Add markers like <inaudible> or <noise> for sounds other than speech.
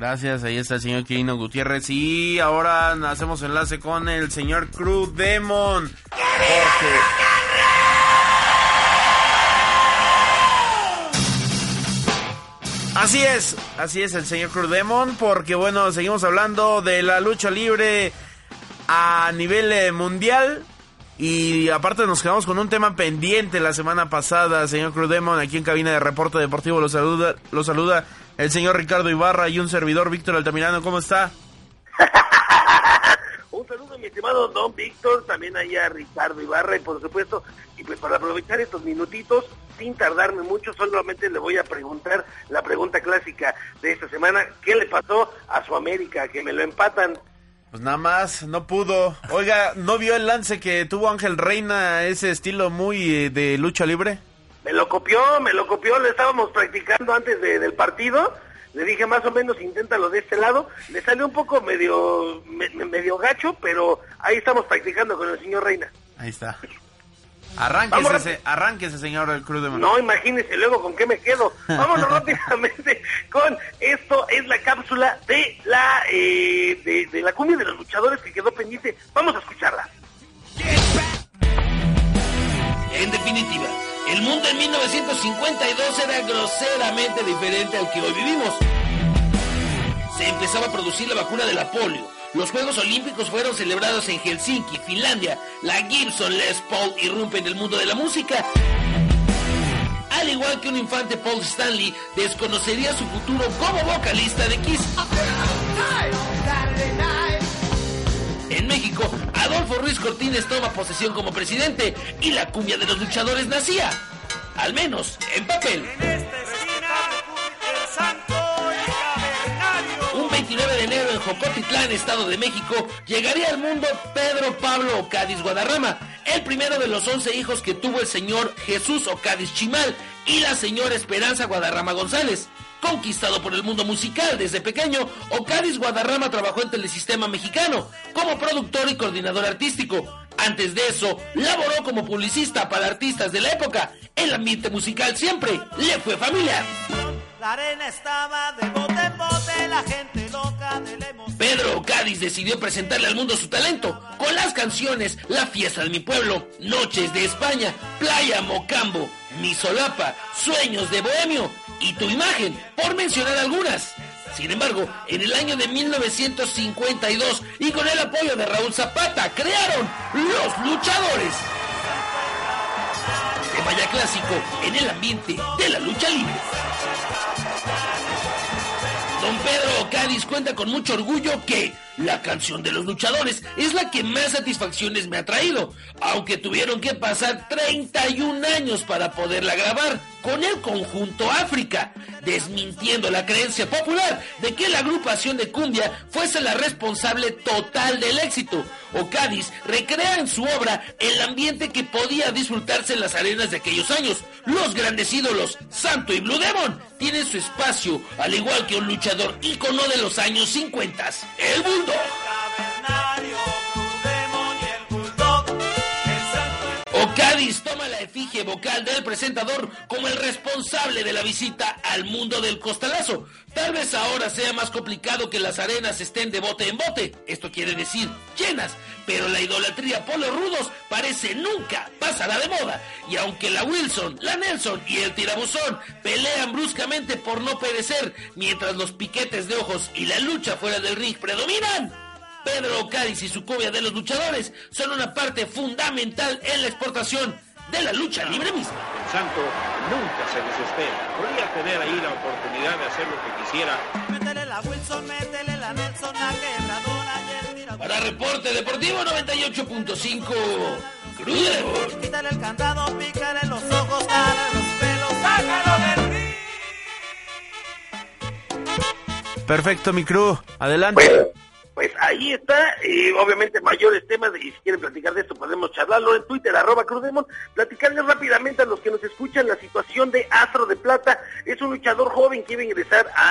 Gracias, ahí está el señor Quirino Gutiérrez. Y ahora hacemos enlace con el señor Cruz Demon. Así es, así es el señor Cruz Demon, porque bueno, seguimos hablando de la lucha libre a nivel eh, mundial. Y aparte nos quedamos con un tema pendiente la semana pasada, señor Cruz Demon, aquí en cabina de reporte deportivo lo saluda, lo saluda el señor Ricardo Ibarra y un servidor Víctor Altamirano. ¿Cómo está? <laughs> un saludo, mi estimado don Víctor, también ahí a Ricardo Ibarra y por supuesto, y pues para aprovechar estos minutitos, sin tardarme mucho, solamente le voy a preguntar la pregunta clásica de esta semana, ¿qué le pasó a su América? Que me lo empatan pues nada más, no pudo. Oiga, ¿no vio el lance que tuvo Ángel Reina, ese estilo muy eh, de lucha libre? Me lo copió, me lo copió, lo estábamos practicando antes del partido. Le dije más o menos inténtalo de este lado. Le salió un poco medio, medio gacho, pero ahí estamos practicando con el señor Reina. Ahí está. Arránquese, arránquese, señor el Cruz de No, imagínese luego con qué me quedo. <laughs> Vámonos rápidamente con esto. Es la cápsula de la eh, de, de, la cumbia de los luchadores que quedó pendiente. Vamos a escucharla. En definitiva, el mundo en 1952 era groseramente diferente al que hoy vivimos. Se empezaba a producir la vacuna de la polio los Juegos Olímpicos fueron celebrados en Helsinki, Finlandia. La Gibson Les Paul irrumpe en el mundo de la música. Al igual que un infante Paul Stanley, desconocería su futuro como vocalista de Kiss. En México, Adolfo Ruiz Cortines toma posesión como presidente y la cumbia de los luchadores nacía. Al menos en papel. 29 de enero en Jocotitlán, Estado de México, llegaría al mundo Pedro Pablo Ocadis Guadarrama, el primero de los 11 hijos que tuvo el señor Jesús Ocadis Chimal y la señora Esperanza Guadarrama González. Conquistado por el mundo musical desde pequeño, Ocadis Guadarrama trabajó en Telesistema Mexicano como productor y coordinador artístico. Antes de eso, laboró como publicista para artistas de la época. El ambiente musical siempre le fue familiar. La arena estaba de bote Pedro Cádiz decidió presentarle al mundo su talento con las canciones La fiesta de mi pueblo, Noches de España, Playa Mocambo, Mi solapa, Sueños de Bohemio y Tu imagen, por mencionar algunas. Sin embargo, en el año de 1952 y con el apoyo de Raúl Zapata, crearon Los Luchadores. Tema ya clásico en el ambiente de la lucha libre. Pedro Cádiz cuenta con mucho orgullo que la canción de los luchadores es la que más satisfacciones me ha traído, aunque tuvieron que pasar 31 años para poderla grabar con el conjunto África, desmintiendo la creencia popular de que la agrupación de cumbia fuese la responsable total del éxito. Cádiz recrea en su obra el ambiente que podía disfrutarse en las arenas de aquellos años. Los grandes ídolos, Santo y Blue Demon, tienen su espacio, al igual que un luchador ícono de los años 50, el Bulldog. O vocal del presentador como el responsable de la visita al mundo del costalazo. Tal vez ahora sea más complicado que las arenas estén de bote en bote, esto quiere decir llenas, pero la idolatría por los rudos parece nunca pasará de moda. Y aunque la Wilson, la Nelson y el tirabuzón pelean bruscamente por no perecer, mientras los piquetes de ojos y la lucha fuera del ring predominan, Pedro Cádiz y su cobia de los luchadores son una parte fundamental en la exportación de la lucha libre misma. El santo nunca se desespera. Podría tener ahí la oportunidad de hacer lo que quisiera. Métele la Wilson, métele la Nelson, la quebradora Para Reporte Deportivo 98.5, Crudo Quítale el candado, pícale los ojos, dale los pelos, sácalo del río. Perfecto, mi crew. Adelante pues ahí está, y obviamente mayores temas, y si quieren platicar de esto podemos charlarlo en Twitter, arroba Crudemon, platicarles rápidamente a los que nos escuchan la situación de Astro de Plata, es un luchador joven que iba a ingresar a